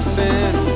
nothing, nothing,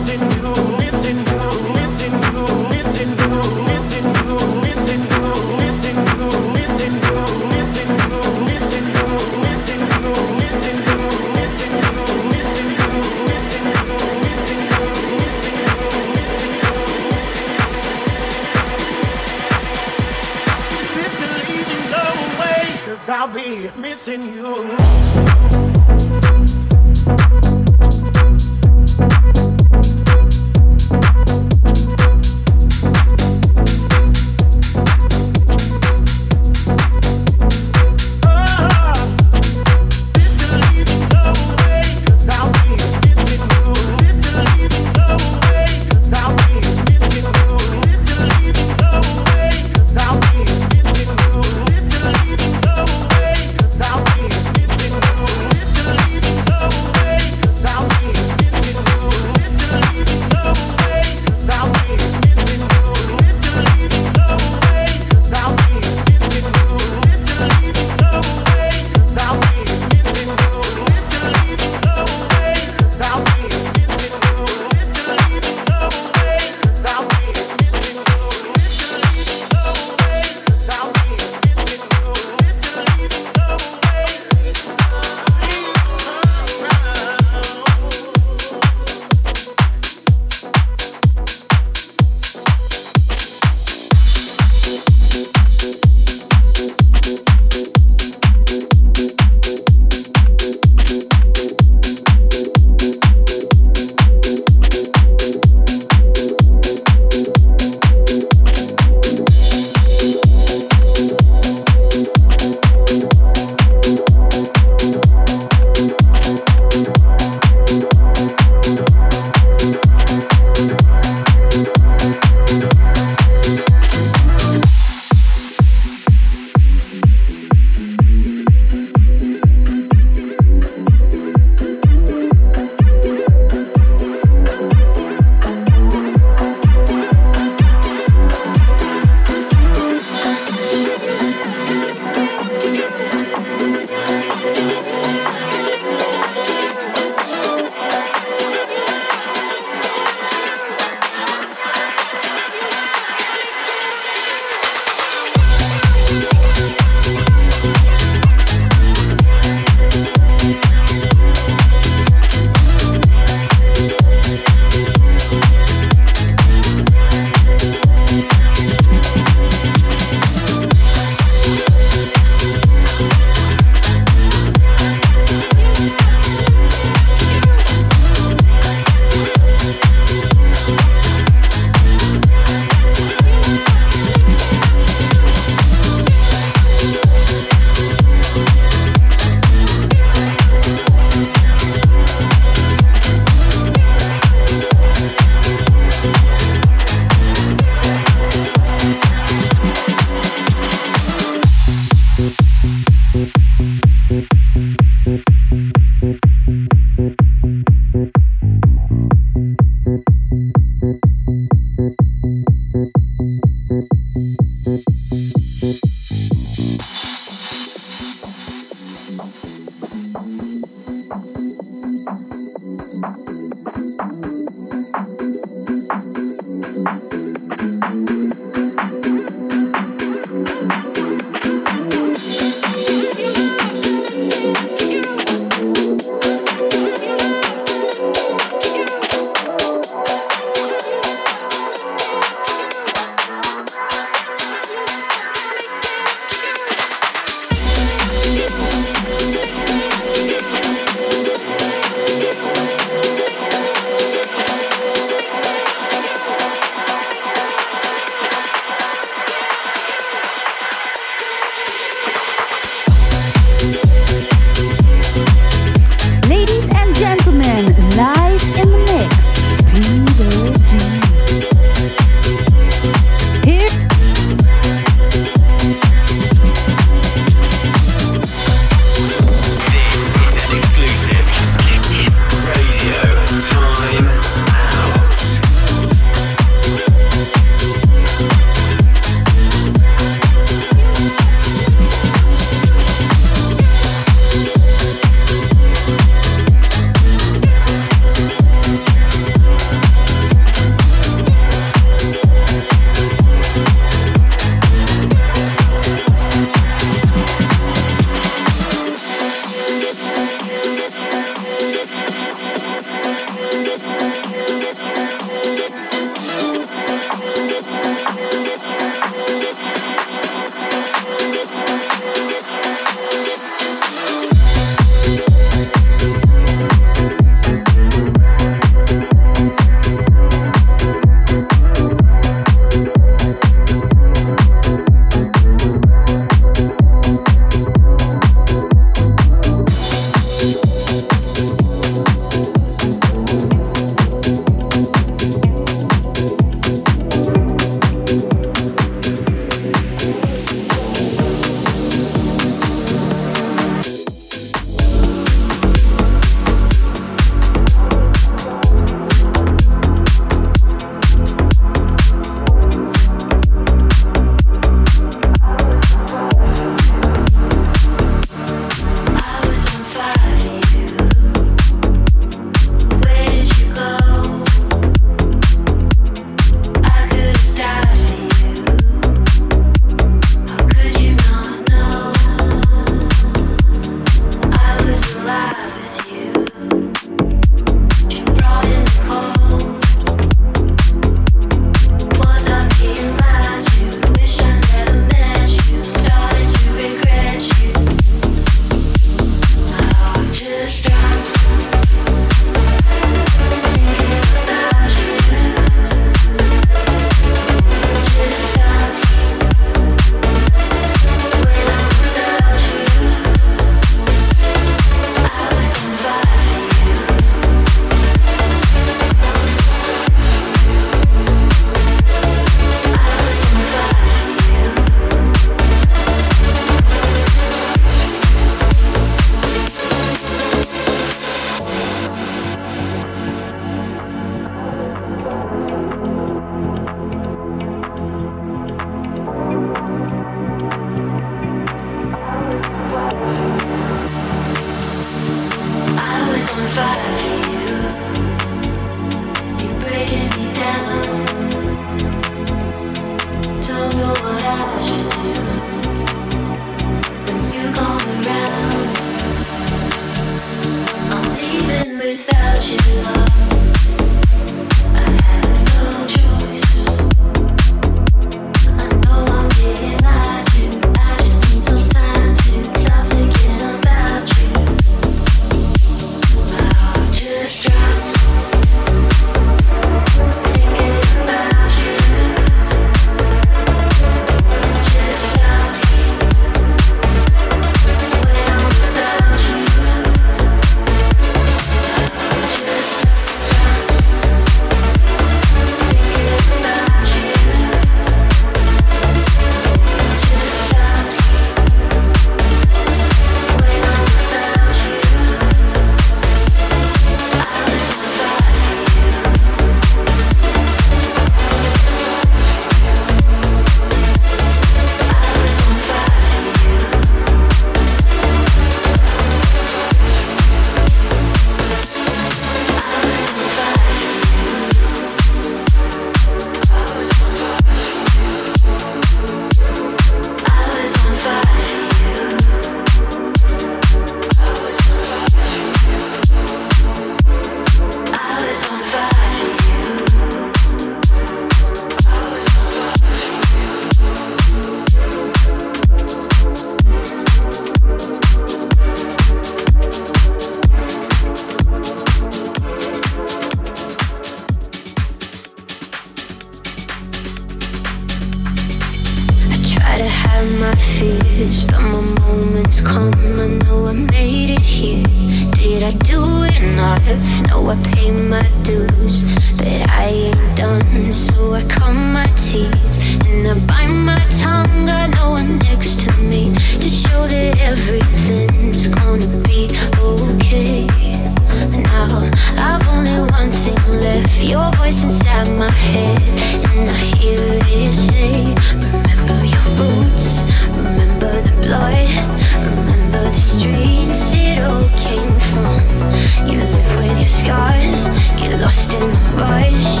This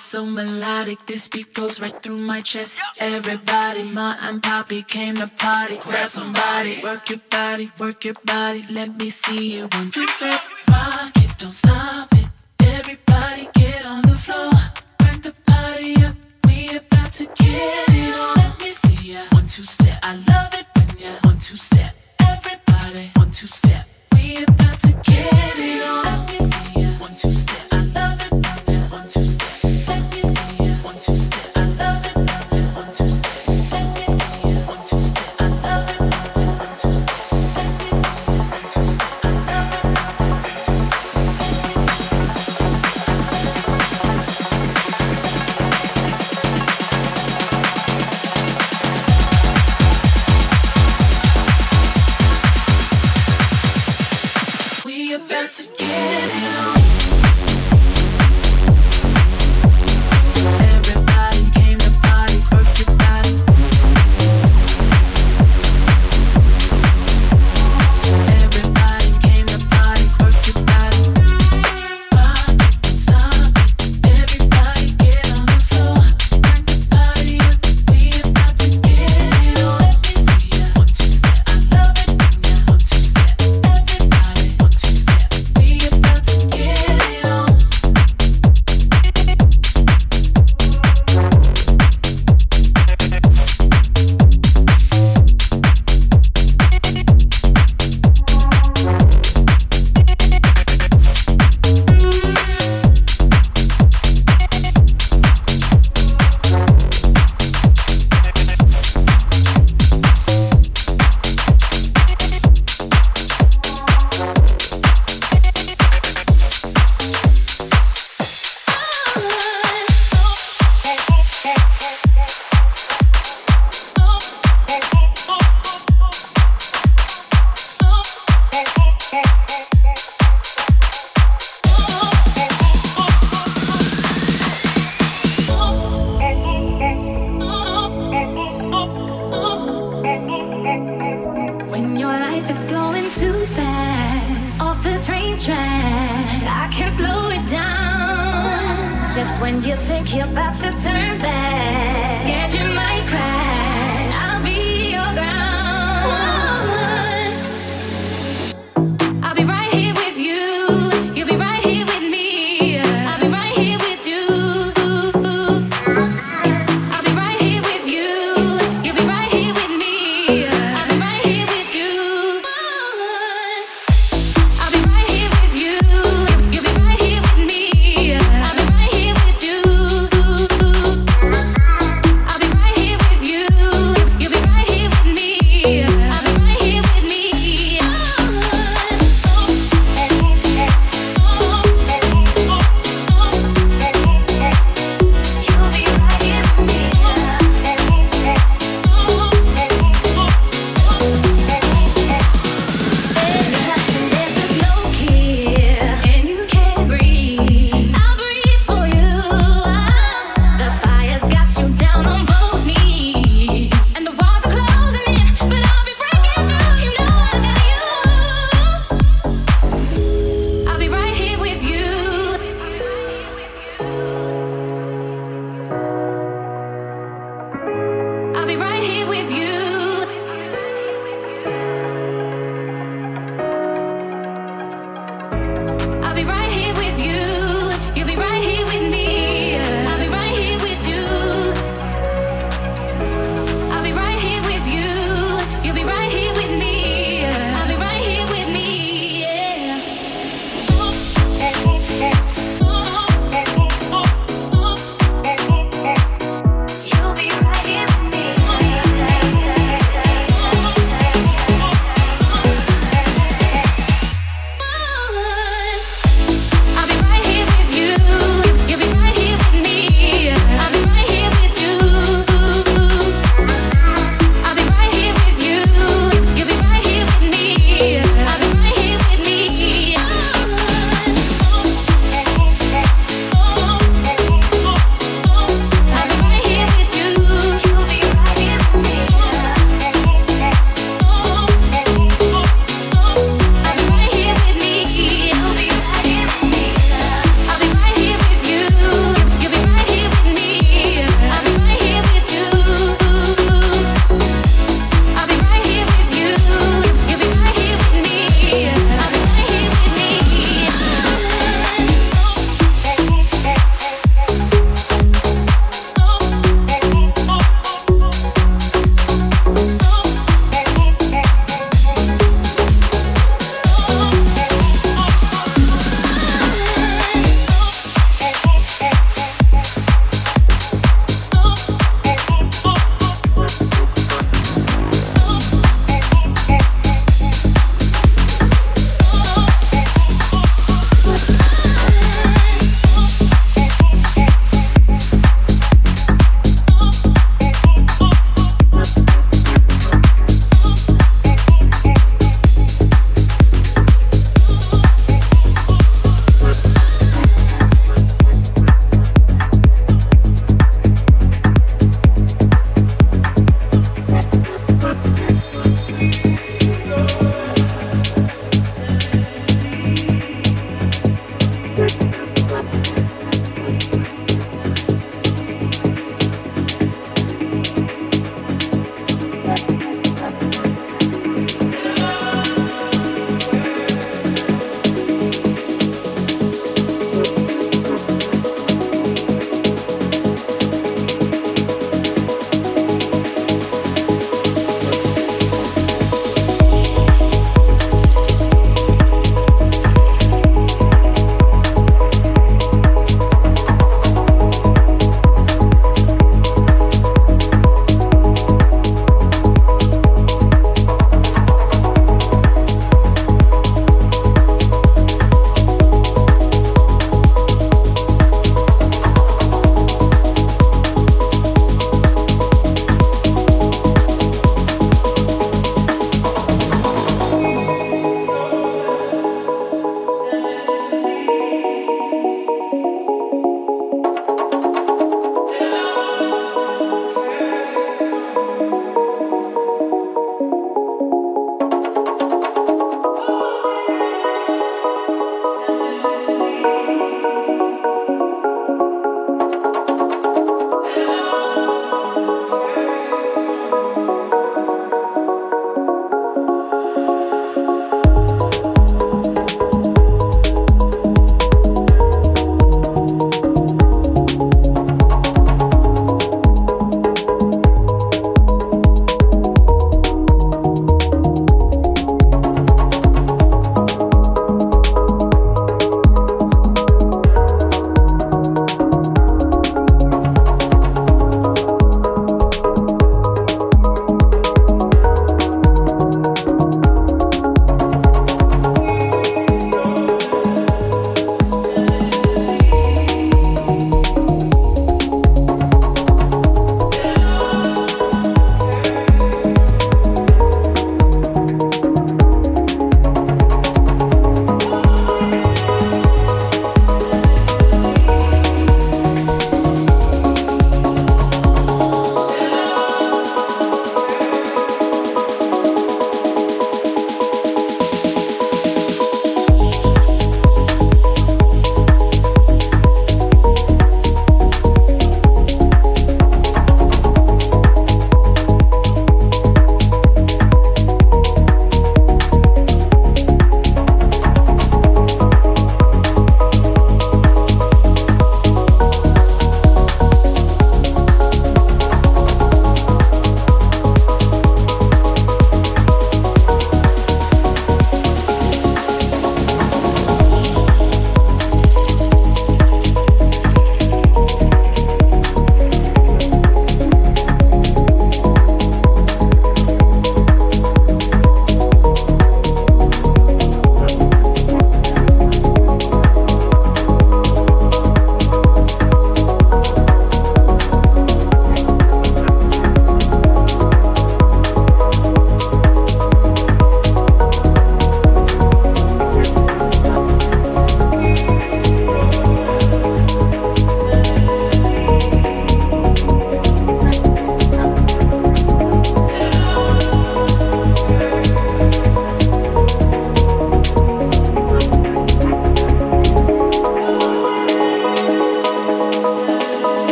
so melodic. This beat goes right through my chest. Everybody, my and poppy came to party. Grab somebody, work your body, work your body. Let me see you one two step. Rock it, don't stop it. Everybody, get on the floor. Crank the party up. We about to get.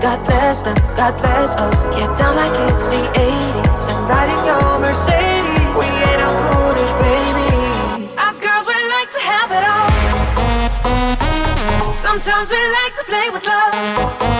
God bless them, God bless us. Get down like it's the 80s. I'm riding your Mercedes. We ain't no foolish babies. Us girls, we like to have it all. Sometimes we like to play with love.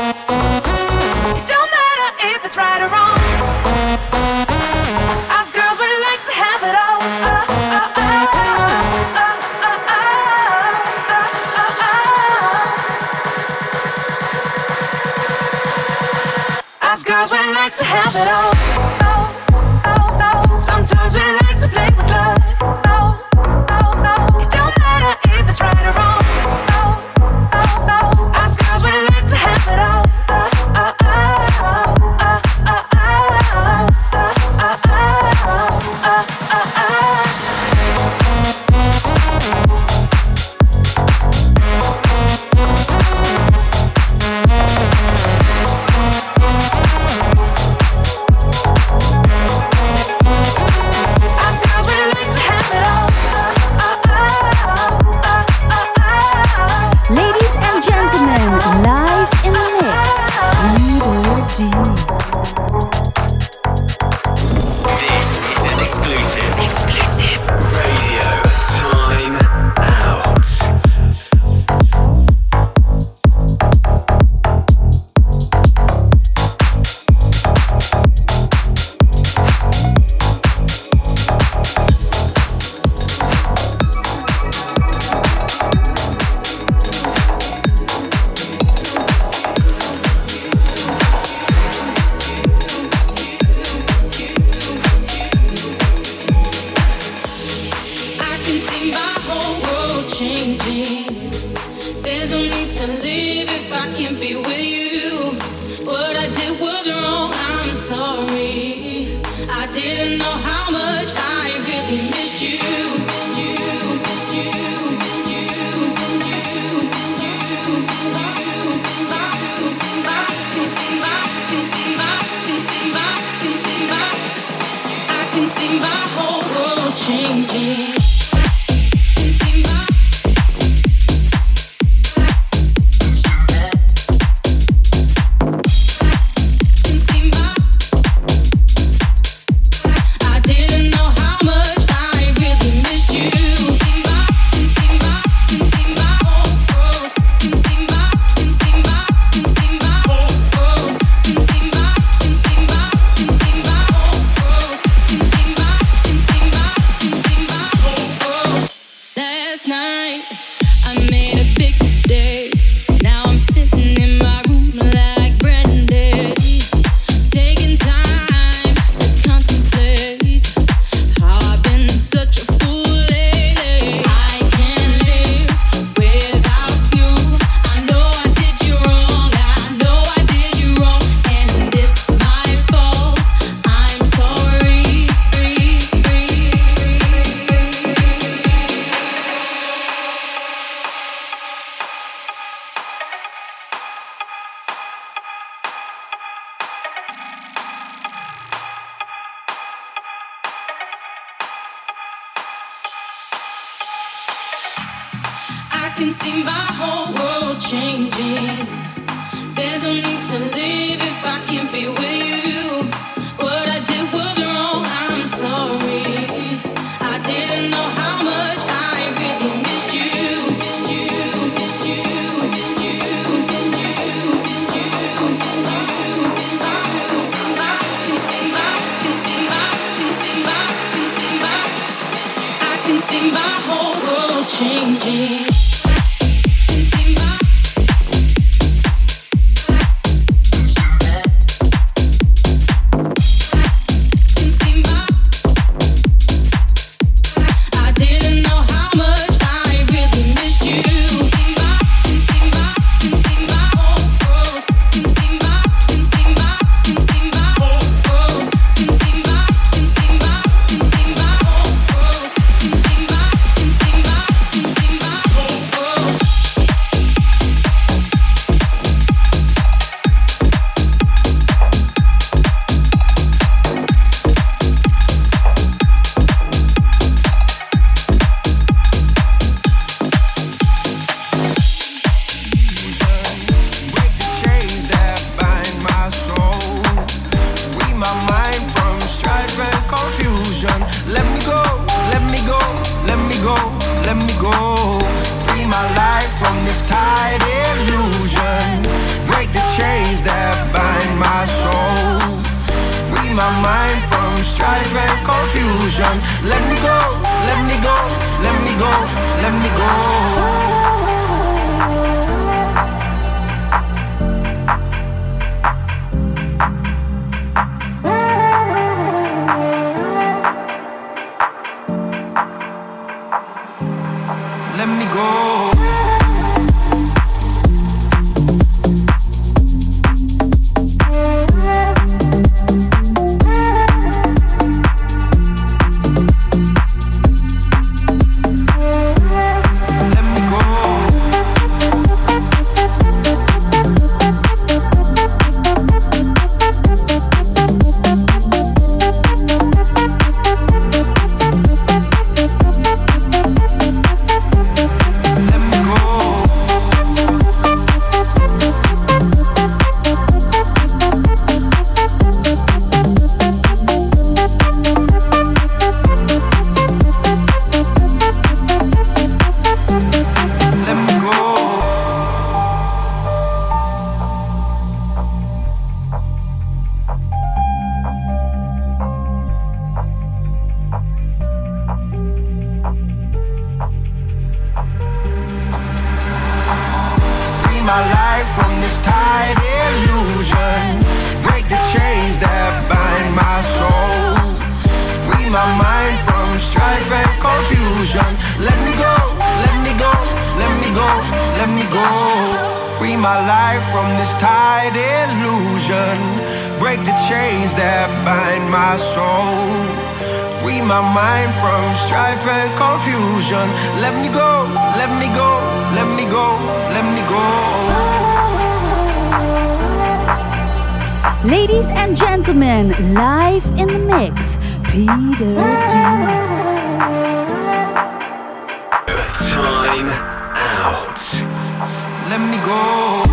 Oh, oh, oh. Sometimes we from strife and confusion. Let me go, let me go, let me go, let me go. my mind from strife and confusion. Let me go, let me go, let me go, let me go. Free my life from this illusion. Break the chains that bind my soul. Free my mind from strife and confusion. Let me go, let me go, let me go, let me go. Ladies and gentlemen, live in the mix. Peter G. Time out. Let me go.